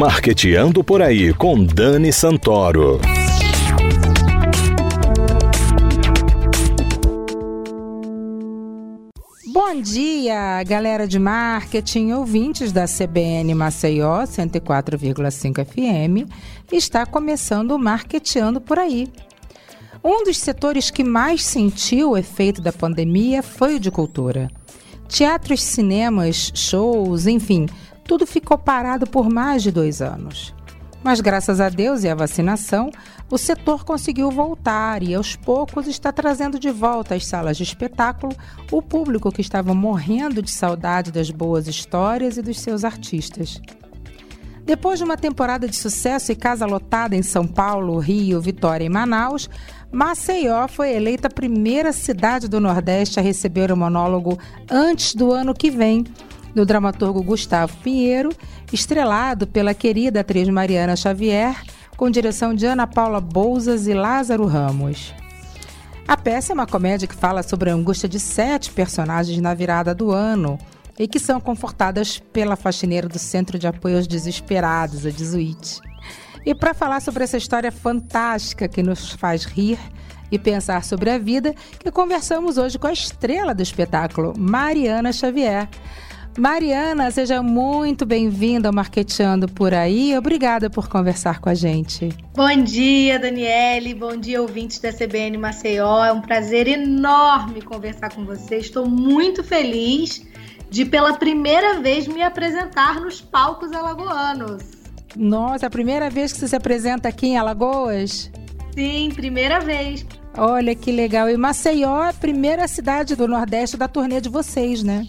Marqueteando por aí com Dani Santoro. Bom dia, galera de marketing, ouvintes da CBN Maceió 104,5 FM. Está começando o Marketeando por aí. Um dos setores que mais sentiu o efeito da pandemia foi o de cultura. Teatros, cinemas, shows, enfim, tudo ficou parado por mais de dois anos. Mas graças a Deus e à vacinação, o setor conseguiu voltar e aos poucos está trazendo de volta às salas de espetáculo o público que estava morrendo de saudade das boas histórias e dos seus artistas. Depois de uma temporada de sucesso e casa lotada em São Paulo, Rio, Vitória e Manaus, Maceió foi eleita a primeira cidade do Nordeste a receber o monólogo antes do ano que vem, do dramaturgo Gustavo Pinheiro, estrelado pela querida atriz Mariana Xavier, com direção de Ana Paula Bouzas e Lázaro Ramos. A peça é uma comédia que fala sobre a angústia de sete personagens na virada do ano e que são confortadas pela faxineira do Centro de Apoio aos Desesperados, a Jesuíte. E para falar sobre essa história fantástica que nos faz rir e pensar sobre a vida, que conversamos hoje com a estrela do espetáculo, Mariana Xavier. Mariana, seja muito bem-vinda ao Marqueteando por aí. Obrigada por conversar com a gente. Bom dia, Daniele. Bom dia, ouvintes da CBN Maceió. É um prazer enorme conversar com você. Estou muito feliz de, pela primeira vez, me apresentar nos palcos alagoanos. Nossa, é a primeira vez que você se apresenta aqui em Alagoas? Sim, primeira vez. Olha que legal. E Maceió é a primeira cidade do Nordeste da turnê de vocês, né?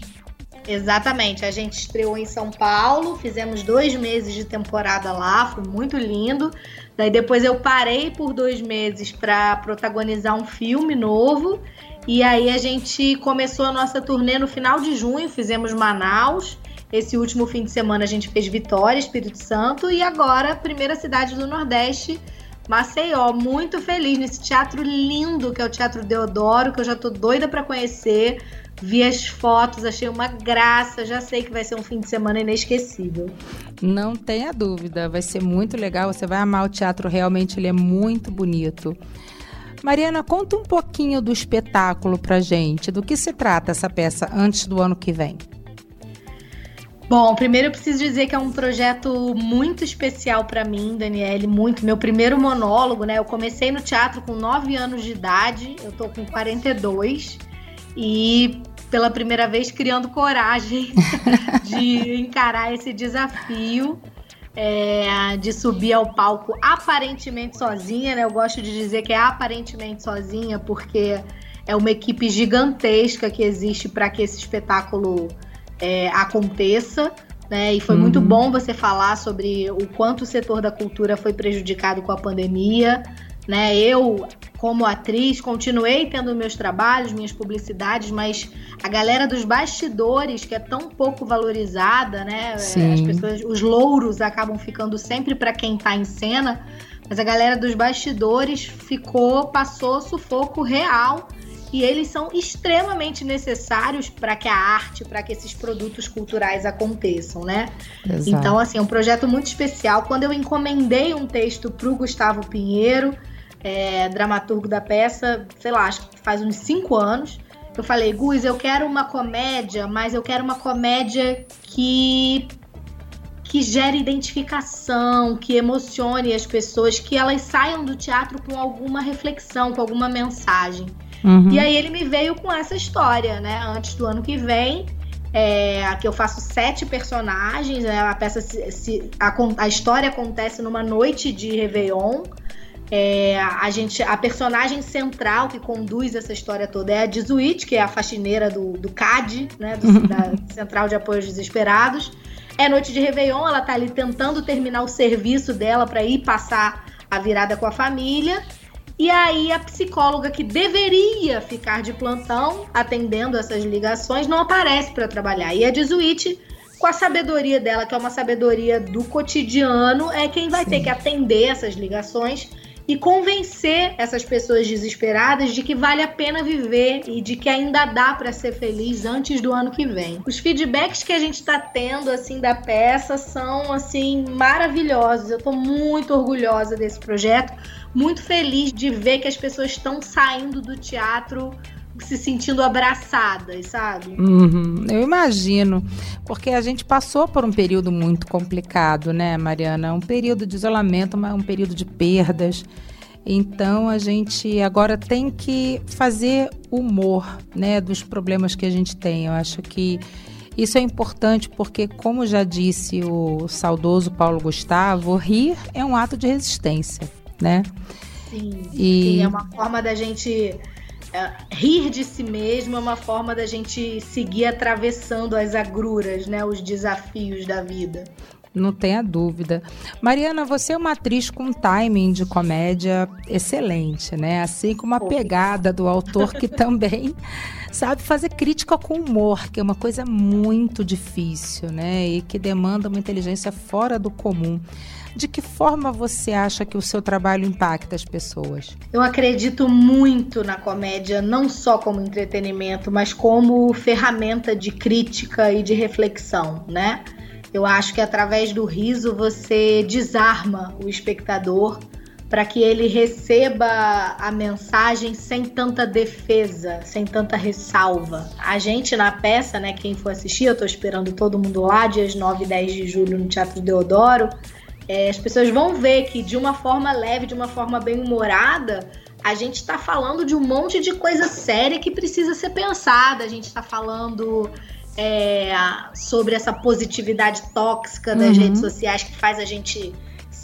Exatamente. A gente estreou em São Paulo, fizemos dois meses de temporada lá, foi muito lindo. Daí depois eu parei por dois meses para protagonizar um filme novo. E aí a gente começou a nossa turnê no final de junho, fizemos Manaus. Esse último fim de semana a gente fez Vitória, Espírito Santo e agora primeira cidade do Nordeste, Maceió. Muito feliz nesse teatro lindo que é o Teatro Deodoro, que eu já tô doida para conhecer. Vi as fotos, achei uma graça, já sei que vai ser um fim de semana inesquecível. Não tenha dúvida, vai ser muito legal, você vai amar o teatro, realmente ele é muito bonito. Mariana, conta um pouquinho do espetáculo pra gente, do que se trata essa peça antes do ano que vem. Bom, primeiro eu preciso dizer que é um projeto muito especial para mim, Daniele, muito. Meu primeiro monólogo, né? Eu comecei no teatro com 9 anos de idade, eu tô com 42 e pela primeira vez criando coragem de encarar esse desafio. É, de subir ao palco aparentemente sozinha, né? Eu gosto de dizer que é aparentemente sozinha, porque é uma equipe gigantesca que existe para que esse espetáculo é, aconteça. Né? E foi uhum. muito bom você falar sobre o quanto o setor da cultura foi prejudicado com a pandemia. Né? Eu, como atriz, continuei tendo meus trabalhos, minhas publicidades, mas a galera dos bastidores, que é tão pouco valorizada, né? Sim. As pessoas, os louros acabam ficando sempre para quem está em cena, mas a galera dos bastidores ficou, passou sufoco real e eles são extremamente necessários para que a arte, para que esses produtos culturais aconteçam, né? Exato. Então, assim, é um projeto muito especial. Quando eu encomendei um texto para o Gustavo Pinheiro, é, dramaturgo da peça, sei lá, acho que faz uns cinco anos, eu falei, Gus, eu quero uma comédia, mas eu quero uma comédia que que gere identificação, que emocione as pessoas, que elas saiam do teatro com alguma reflexão, com alguma mensagem. Uhum. E aí ele me veio com essa história, né? Antes do ano que vem. É, aqui eu faço sete personagens, né? a peça se, se a, a, história acontece numa noite de Réveillon. É, a gente, a personagem central que conduz essa história toda é a Jesuit, que é a faxineira do, do CAD, né, do, da Central de Apoios Desesperados. É noite de Réveillon, ela tá ali tentando terminar o serviço dela para ir passar a virada com a família. E aí a psicóloga que deveria ficar de plantão atendendo essas ligações não aparece para trabalhar. E a Jesuíte, com a sabedoria dela, que é uma sabedoria do cotidiano, é quem vai Sim. ter que atender essas ligações e convencer essas pessoas desesperadas de que vale a pena viver e de que ainda dá para ser feliz antes do ano que vem. Os feedbacks que a gente está tendo assim da peça são assim maravilhosos. Eu estou muito orgulhosa desse projeto, muito feliz de ver que as pessoas estão saindo do teatro se sentindo abraçadas, sabe? Uhum, eu imagino, porque a gente passou por um período muito complicado, né, Mariana? Um período de isolamento, um período de perdas. Então a gente agora tem que fazer humor, né, dos problemas que a gente tem. Eu acho que isso é importante porque, como já disse o saudoso Paulo Gustavo, rir é um ato de resistência, né? Sim, e... sim é uma forma da gente rir de si mesmo é uma forma da gente seguir atravessando as agruras, né, os desafios da vida. Não tenha dúvida. Mariana, você é uma atriz com timing de comédia excelente, né? Assim como a pegada do autor que também sabe fazer crítica com humor, que é uma coisa muito difícil, né? E que demanda uma inteligência fora do comum. De que forma você acha que o seu trabalho impacta as pessoas? Eu acredito muito na comédia, não só como entretenimento, mas como ferramenta de crítica e de reflexão, né? Eu acho que através do riso você desarma o espectador para que ele receba a mensagem sem tanta defesa, sem tanta ressalva. A gente na peça, né, quem for assistir, eu estou esperando todo mundo lá, dias 9 e 10 de julho no Teatro Deodoro, é, as pessoas vão ver que de uma forma leve, de uma forma bem humorada, a gente está falando de um monte de coisa séria que precisa ser pensada. A gente está falando é, sobre essa positividade tóxica das uhum. redes sociais que faz a gente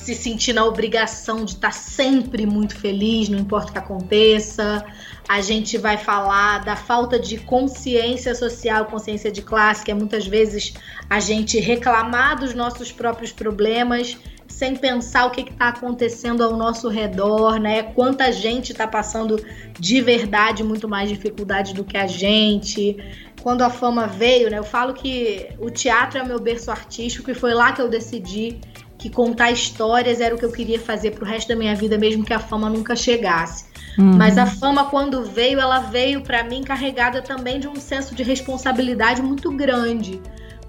se sentir na obrigação de estar tá sempre muito feliz, não importa o que aconteça. A gente vai falar da falta de consciência social, consciência de classe, que é muitas vezes a gente reclamar dos nossos próprios problemas sem pensar o que está acontecendo ao nosso redor, né? Quanta gente está passando de verdade muito mais dificuldade do que a gente. Quando a fama veio, né? Eu falo que o teatro é o meu berço artístico e foi lá que eu decidi que contar histórias era o que eu queria fazer pro resto da minha vida, mesmo que a fama nunca chegasse. Uhum. Mas a fama, quando veio, ela veio para mim carregada também de um senso de responsabilidade muito grande.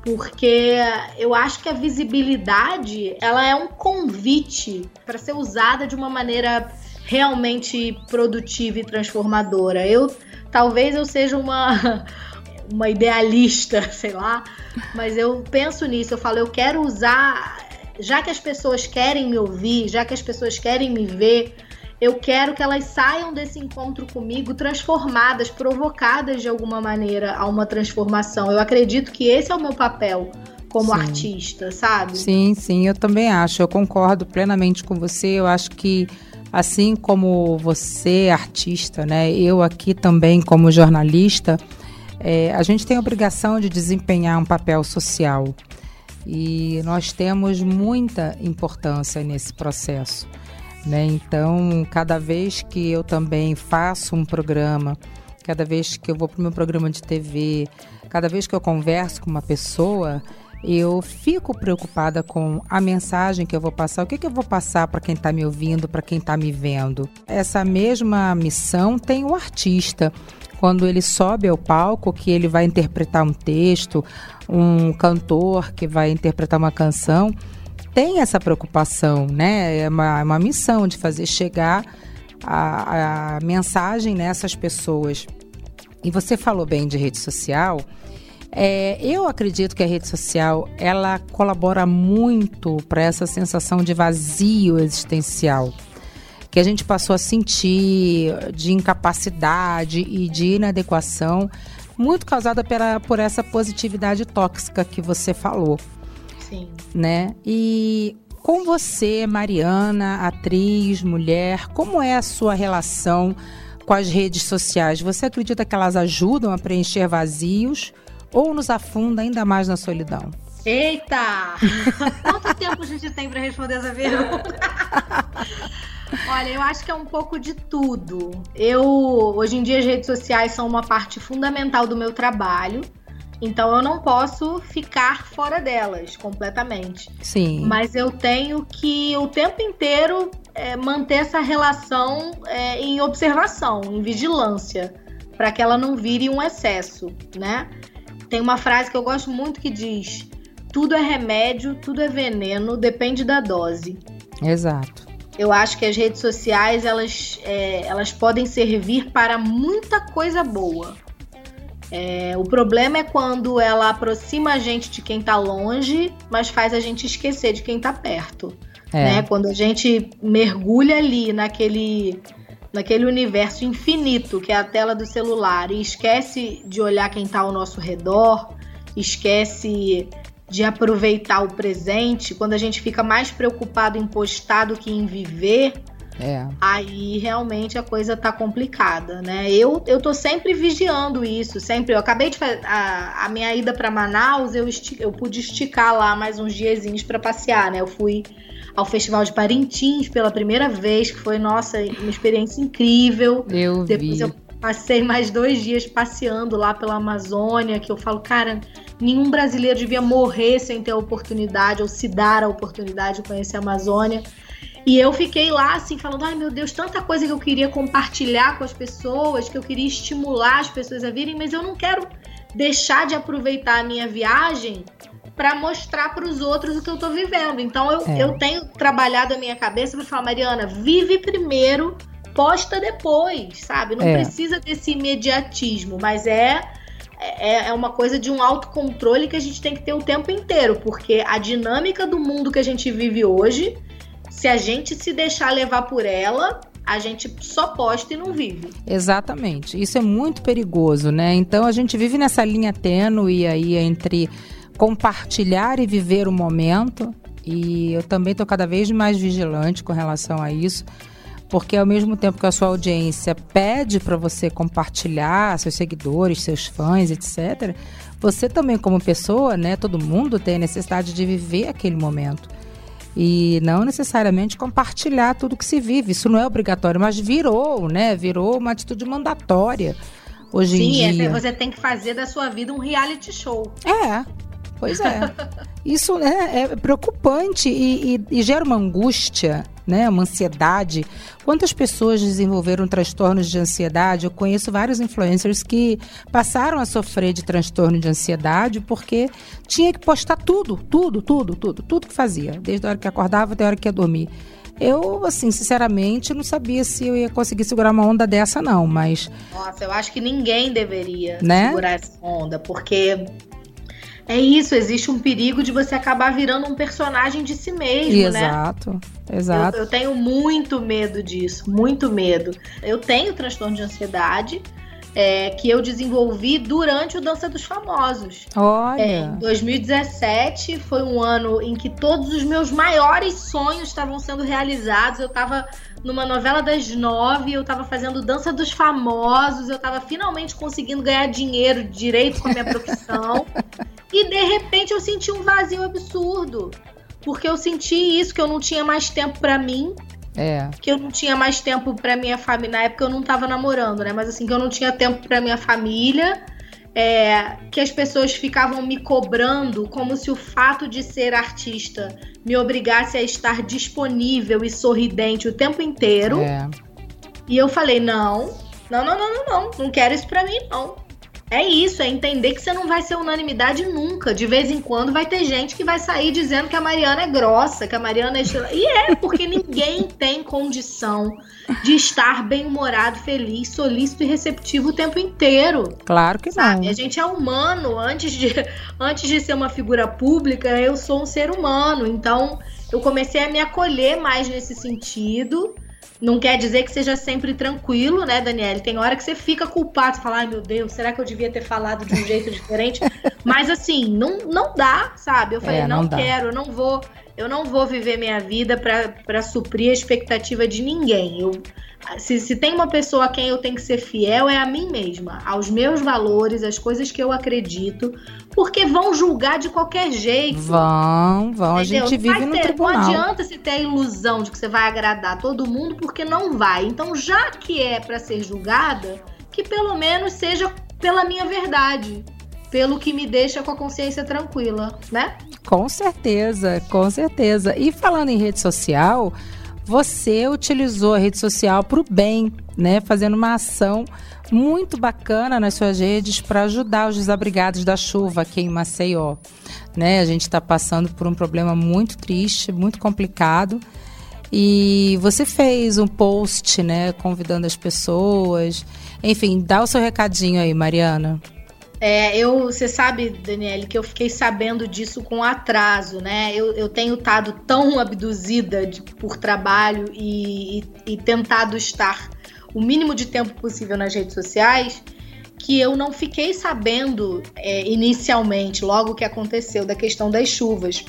Porque eu acho que a visibilidade ela é um convite para ser usada de uma maneira realmente produtiva e transformadora. Eu talvez eu seja uma uma idealista, sei lá, mas eu penso nisso, eu falo, eu quero usar, já que as pessoas querem me ouvir, já que as pessoas querem me ver, eu quero que elas saiam desse encontro comigo transformadas, provocadas de alguma maneira a uma transformação. Eu acredito que esse é o meu papel como sim. artista, sabe? Sim, sim, eu também acho. Eu concordo plenamente com você. Eu acho que assim como você, artista, né? Eu aqui também como jornalista, é, a gente tem a obrigação de desempenhar um papel social. E nós temos muita importância nesse processo. Né? Então, cada vez que eu também faço um programa, cada vez que eu vou para o meu programa de TV, cada vez que eu converso com uma pessoa, eu fico preocupada com a mensagem que eu vou passar, o que, que eu vou passar para quem está me ouvindo, para quem está me vendo. Essa mesma missão tem o artista. Quando ele sobe ao palco, que ele vai interpretar um texto, um cantor que vai interpretar uma canção, tem essa preocupação, né? É uma, é uma missão de fazer chegar a, a mensagem nessas pessoas. E você falou bem de rede social. É, eu acredito que a rede social ela colabora muito para essa sensação de vazio existencial que a gente passou a sentir de incapacidade e de inadequação, muito causada pela, por essa positividade tóxica que você falou. Sim. Né? E com você, Mariana, atriz, mulher, como é a sua relação com as redes sociais? Você acredita que elas ajudam a preencher vazios ou nos afunda ainda mais na solidão? Eita! Quanto tempo a gente tem para responder essa pergunta? Olha, eu acho que é um pouco de tudo. Eu, hoje em dia, as redes sociais são uma parte fundamental do meu trabalho. Então eu não posso ficar fora delas completamente. Sim. Mas eu tenho que o tempo inteiro é, manter essa relação é, em observação, em vigilância, para que ela não vire um excesso, né? Tem uma frase que eu gosto muito que diz: tudo é remédio, tudo é veneno, depende da dose. Exato. Eu acho que as redes sociais elas, é, elas podem servir para muita coisa boa. É, o problema é quando ela aproxima a gente de quem está longe, mas faz a gente esquecer de quem está perto. É. Né? Quando a gente mergulha ali naquele, naquele universo infinito que é a tela do celular e esquece de olhar quem está ao nosso redor, esquece de aproveitar o presente, quando a gente fica mais preocupado em postar do que em viver, é. Aí realmente a coisa tá complicada, né? Eu, eu tô sempre vigiando isso, sempre. Eu acabei de fazer a, a minha ida para Manaus, eu, esti, eu pude esticar lá mais uns diazinhos para passear, né? Eu fui ao Festival de Parintins pela primeira vez, que foi, nossa, uma experiência incrível. Eu Depois vi. eu passei mais dois dias passeando lá pela Amazônia, que eu falo, cara, nenhum brasileiro devia morrer sem ter a oportunidade ou se dar a oportunidade de conhecer a Amazônia. E eu fiquei lá assim, falando: ai meu Deus, tanta coisa que eu queria compartilhar com as pessoas, que eu queria estimular as pessoas a virem, mas eu não quero deixar de aproveitar a minha viagem para mostrar para os outros o que eu estou vivendo. Então eu, é. eu tenho trabalhado a minha cabeça para falar: Mariana, vive primeiro, posta depois, sabe? Não é. precisa desse imediatismo, mas é é, é uma coisa de um autocontrole que a gente tem que ter o tempo inteiro, porque a dinâmica do mundo que a gente vive hoje se a gente se deixar levar por ela, a gente só posta e não vive. Exatamente. Isso é muito perigoso, né? Então a gente vive nessa linha tênue aí entre compartilhar e viver o momento. E eu também estou cada vez mais vigilante com relação a isso, porque ao mesmo tempo que a sua audiência pede para você compartilhar, seus seguidores, seus fãs, etc., você também, como pessoa, né, todo mundo tem a necessidade de viver aquele momento e não necessariamente compartilhar tudo que se vive. Isso não é obrigatório, mas virou, né? Virou uma atitude mandatória hoje Sim, em dia. Sim, você tem que fazer da sua vida um reality show. É. Pois é. Isso né, é preocupante e, e, e gera uma angústia né, uma ansiedade. Quantas pessoas desenvolveram transtornos de ansiedade? Eu conheço vários influencers que passaram a sofrer de transtorno de ansiedade porque tinha que postar tudo, tudo, tudo, tudo, tudo que fazia, desde a hora que acordava até a hora que ia dormir. Eu, assim, sinceramente, não sabia se eu ia conseguir segurar uma onda dessa, não, mas. Nossa, eu acho que ninguém deveria né? segurar essa onda, porque é isso, existe um perigo de você acabar virando um personagem de si mesmo, exato, né? Exato, exato. Eu, eu, tenho muito medo disso, muito medo. Eu tenho transtorno de ansiedade. É, que eu desenvolvi durante o Dança dos Famosos. Olha! É, 2017 foi um ano em que todos os meus maiores sonhos estavam sendo realizados. Eu estava numa novela das nove, eu tava fazendo dança dos famosos, eu tava finalmente conseguindo ganhar dinheiro direito com a minha profissão. e de repente eu senti um vazio absurdo. Porque eu senti isso, que eu não tinha mais tempo para mim. É. Que eu não tinha mais tempo para minha família. Na época eu não tava namorando, né? Mas assim, que eu não tinha tempo para minha família é, que as pessoas ficavam me cobrando como se o fato de ser artista me obrigasse a estar disponível e sorridente o tempo inteiro. É. E eu falei: não, não, não, não, não, não, não quero isso pra mim, não. É isso, é entender que você não vai ser unanimidade nunca. De vez em quando vai ter gente que vai sair dizendo que a Mariana é grossa, que a Mariana é. E é, porque ninguém tem condição de estar bem-humorado, feliz, solícito e receptivo o tempo inteiro. Claro que sabe? não. A gente é humano. Antes de, antes de ser uma figura pública, eu sou um ser humano. Então, eu comecei a me acolher mais nesse sentido não quer dizer que seja sempre tranquilo, né, Daniele? Tem hora que você fica culpado, você fala, ai meu Deus, será que eu devia ter falado de um jeito diferente? Mas assim, não, não dá, sabe? Eu falei, é, não, não quero, eu não vou, eu não vou viver minha vida para suprir a expectativa de ninguém. Eu, se, se tem uma pessoa a quem eu tenho que ser fiel, é a mim mesma, aos meus valores, às coisas que eu acredito, porque vão julgar de qualquer jeito. Vão, vão. Entendeu? A gente vive no ter, tribunal. Não adianta se ter a ilusão de que você vai agradar todo mundo, porque não vai. Então, já que é para ser julgada, que pelo menos seja pela minha verdade, pelo que me deixa com a consciência tranquila, né? Com certeza, com certeza. E falando em rede social, você utilizou a rede social para o bem, né? Fazendo uma ação muito bacana nas suas redes para ajudar os desabrigados da chuva aqui em Maceió. Né? A gente está passando por um problema muito triste, muito complicado. E você fez um post, né, convidando as pessoas. Enfim, dá o seu recadinho aí, Mariana. É, eu, você sabe, Daniele, que eu fiquei sabendo disso com atraso, né? Eu, eu tenho estado tão abduzida de, por trabalho e, e, e tentado estar o mínimo de tempo possível nas redes sociais que eu não fiquei sabendo é, inicialmente, logo que aconteceu, da questão das chuvas.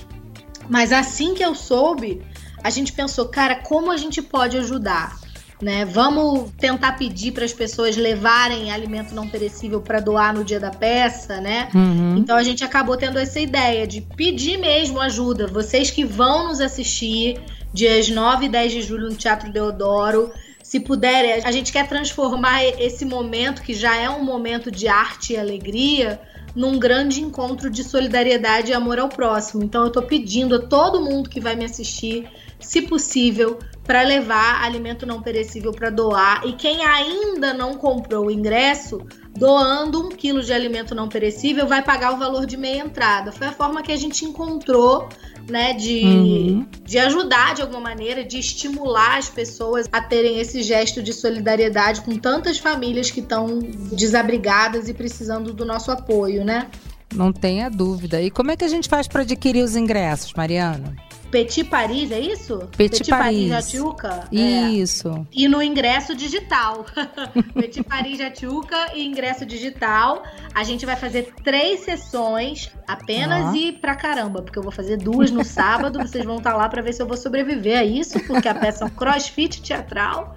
Mas assim que eu soube, a gente pensou, cara, como a gente pode ajudar? Né? Vamos tentar pedir para as pessoas levarem alimento não perecível para doar no dia da peça, né? Uhum. Então a gente acabou tendo essa ideia de pedir mesmo ajuda. Vocês que vão nos assistir dias 9 e 10 de julho no Teatro Deodoro, se puderem, a gente quer transformar esse momento, que já é um momento de arte e alegria, num grande encontro de solidariedade e amor ao próximo. Então eu tô pedindo a todo mundo que vai me assistir, se possível, para levar alimento não perecível para doar. E quem ainda não comprou o ingresso, doando um quilo de alimento não perecível, vai pagar o valor de meia entrada. Foi a forma que a gente encontrou né, de, uhum. de ajudar de alguma maneira, de estimular as pessoas a terem esse gesto de solidariedade com tantas famílias que estão desabrigadas e precisando do nosso apoio, né? Não tenha dúvida. E como é que a gente faz para adquirir os ingressos, Mariana? Petit Paris, é isso? Petit, Petit Paris. Jatiuca? Isso. É. E no ingresso digital. Petit Paris Jatiuca e ingresso digital. A gente vai fazer três sessões apenas e pra caramba, porque eu vou fazer duas no sábado. Vocês vão estar tá lá para ver se eu vou sobreviver a isso, porque a peça é um crossfit teatral.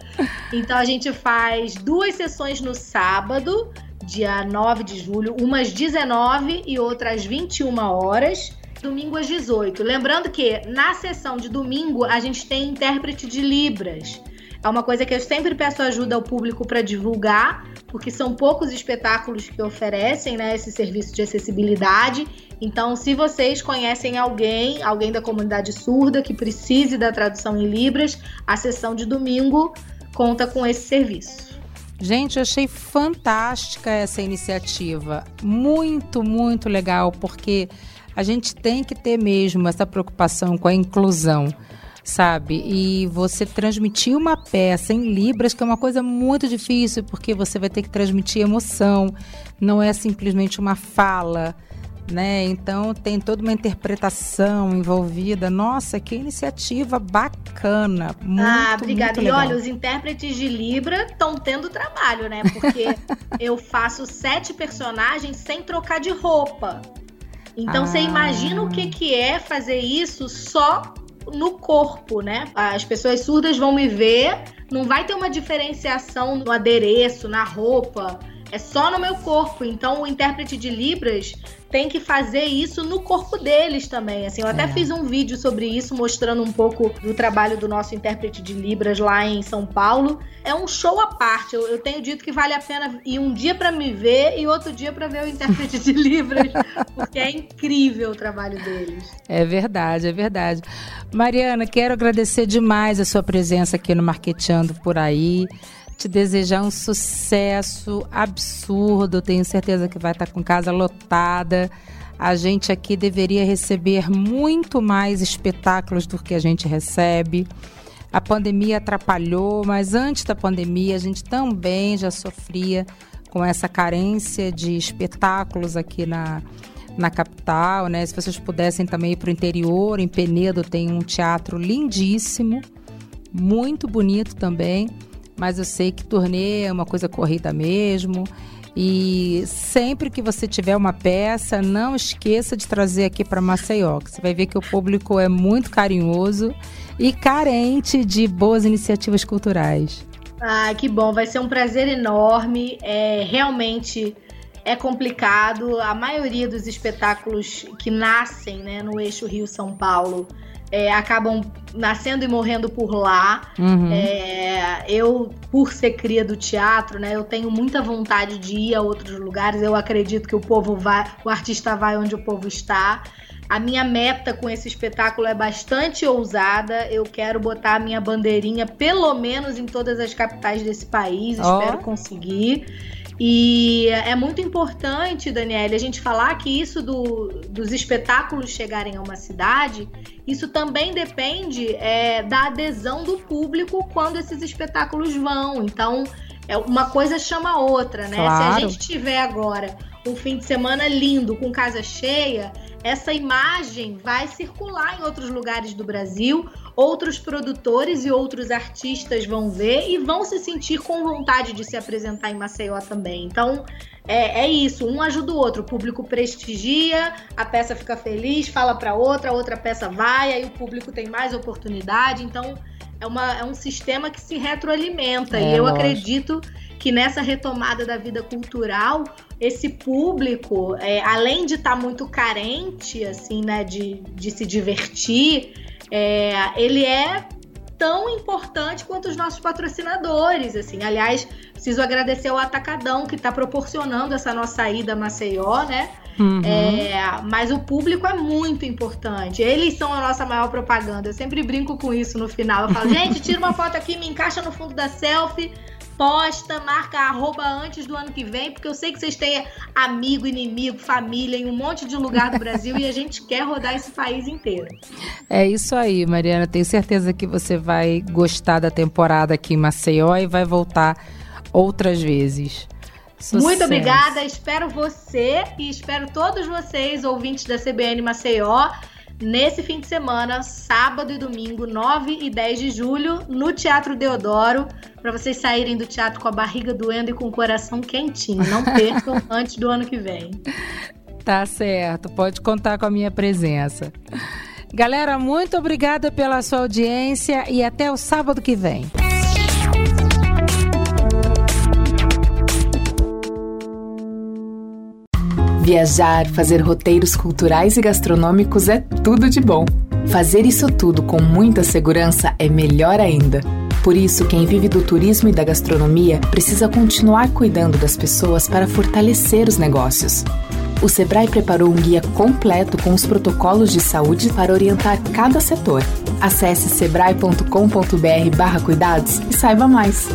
Então a gente faz duas sessões no sábado, dia 9 de julho, umas 19 e outras 21 horas domingo às 18. Lembrando que na sessão de domingo a gente tem intérprete de Libras. É uma coisa que eu sempre peço ajuda ao público para divulgar, porque são poucos espetáculos que oferecem né, esse serviço de acessibilidade. Então, se vocês conhecem alguém, alguém da comunidade surda que precise da tradução em Libras, a sessão de domingo conta com esse serviço. Gente, eu achei fantástica essa iniciativa. Muito, muito legal, porque a gente tem que ter mesmo essa preocupação com a inclusão, sabe? E você transmitir uma peça em Libras, que é uma coisa muito difícil, porque você vai ter que transmitir emoção, não é simplesmente uma fala. Né? Então tem toda uma interpretação envolvida. Nossa, que iniciativa bacana. Muito, ah, obrigada. E olha, os intérpretes de Libra estão tendo trabalho, né? Porque eu faço sete personagens sem trocar de roupa. Então ah. você imagina o que, que é fazer isso só no corpo, né? As pessoas surdas vão me ver, não vai ter uma diferenciação no adereço, na roupa, é só no meu corpo. Então o intérprete de Libras tem que fazer isso no corpo deles também. Assim, eu até é. fiz um vídeo sobre isso, mostrando um pouco do trabalho do nosso intérprete de Libras lá em São Paulo. É um show à parte. Eu, eu tenho dito que vale a pena ir um dia para me ver e outro dia para ver o intérprete de Libras, porque é incrível o trabalho deles. É verdade, é verdade. Mariana, quero agradecer demais a sua presença aqui no Marqueteando por aí te desejar um sucesso absurdo. Tenho certeza que vai estar com casa lotada. A gente aqui deveria receber muito mais espetáculos do que a gente recebe. A pandemia atrapalhou, mas antes da pandemia a gente também já sofria com essa carência de espetáculos aqui na, na capital, né? Se vocês pudessem também ir para o interior, em Penedo tem um teatro lindíssimo, muito bonito também mas eu sei que turnê é uma coisa corrida mesmo. E sempre que você tiver uma peça, não esqueça de trazer aqui para Maceió, você vai ver que o público é muito carinhoso e carente de boas iniciativas culturais. Ah, que bom, vai ser um prazer enorme. É realmente é complicado. A maioria dos espetáculos que nascem né, no eixo Rio São Paulo é, acabam nascendo e morrendo por lá. Uhum. É, eu, por ser cria do teatro, né, eu tenho muita vontade de ir a outros lugares. Eu acredito que o povo vai, o artista vai onde o povo está. A minha meta com esse espetáculo é bastante ousada. Eu quero botar a minha bandeirinha, pelo menos em todas as capitais desse país. Oh. Espero conseguir. E é muito importante, Daniela, a gente falar que isso do, dos espetáculos chegarem a uma cidade, isso também depende é, da adesão do público quando esses espetáculos vão. Então, é uma coisa chama a outra, né? Claro. Se a gente tiver agora um fim de semana lindo, com casa cheia, essa imagem vai circular em outros lugares do Brasil, outros produtores e outros artistas vão ver e vão se sentir com vontade de se apresentar em Maceió também. Então, é, é isso, um ajuda o outro, o público prestigia, a peça fica feliz, fala para outra, a outra peça vai, aí o público tem mais oportunidade, então é, uma, é um sistema que se retroalimenta. É, e eu lógico. acredito que nessa retomada da vida cultural, esse público, é, além de estar tá muito carente, assim, né, de, de se divertir, é, ele é tão importante quanto os nossos patrocinadores, assim. Aliás, preciso agradecer ao Atacadão que está proporcionando essa nossa ida a Maceió, né? Uhum. É, mas o público é muito importante. Eles são a nossa maior propaganda. Eu sempre brinco com isso no final. Eu falo, gente, tira uma foto aqui, me encaixa no fundo da selfie posta, marca arroba antes do ano que vem, porque eu sei que vocês têm amigo, inimigo, família em um monte de lugar do Brasil e a gente quer rodar esse país inteiro. É isso aí, Mariana. Tenho certeza que você vai gostar da temporada aqui em Maceió e vai voltar outras vezes. Sucesso. Muito obrigada, espero você e espero todos vocês, ouvintes da CBN Maceió, nesse fim de semana, sábado e domingo, 9 e 10 de julho, no Teatro Deodoro, para vocês saírem do teatro com a barriga doendo e com o coração quentinho. Não percam antes do ano que vem. Tá certo, pode contar com a minha presença. Galera, muito obrigada pela sua audiência e até o sábado que vem. Viajar, fazer roteiros culturais e gastronômicos é tudo de bom. Fazer isso tudo com muita segurança é melhor ainda. Por isso, quem vive do turismo e da gastronomia precisa continuar cuidando das pessoas para fortalecer os negócios. O Sebrae preparou um guia completo com os protocolos de saúde para orientar cada setor. Acesse sebrae.com.br/cuidados e saiba mais.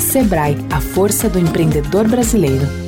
Sebrae, a força do empreendedor brasileiro.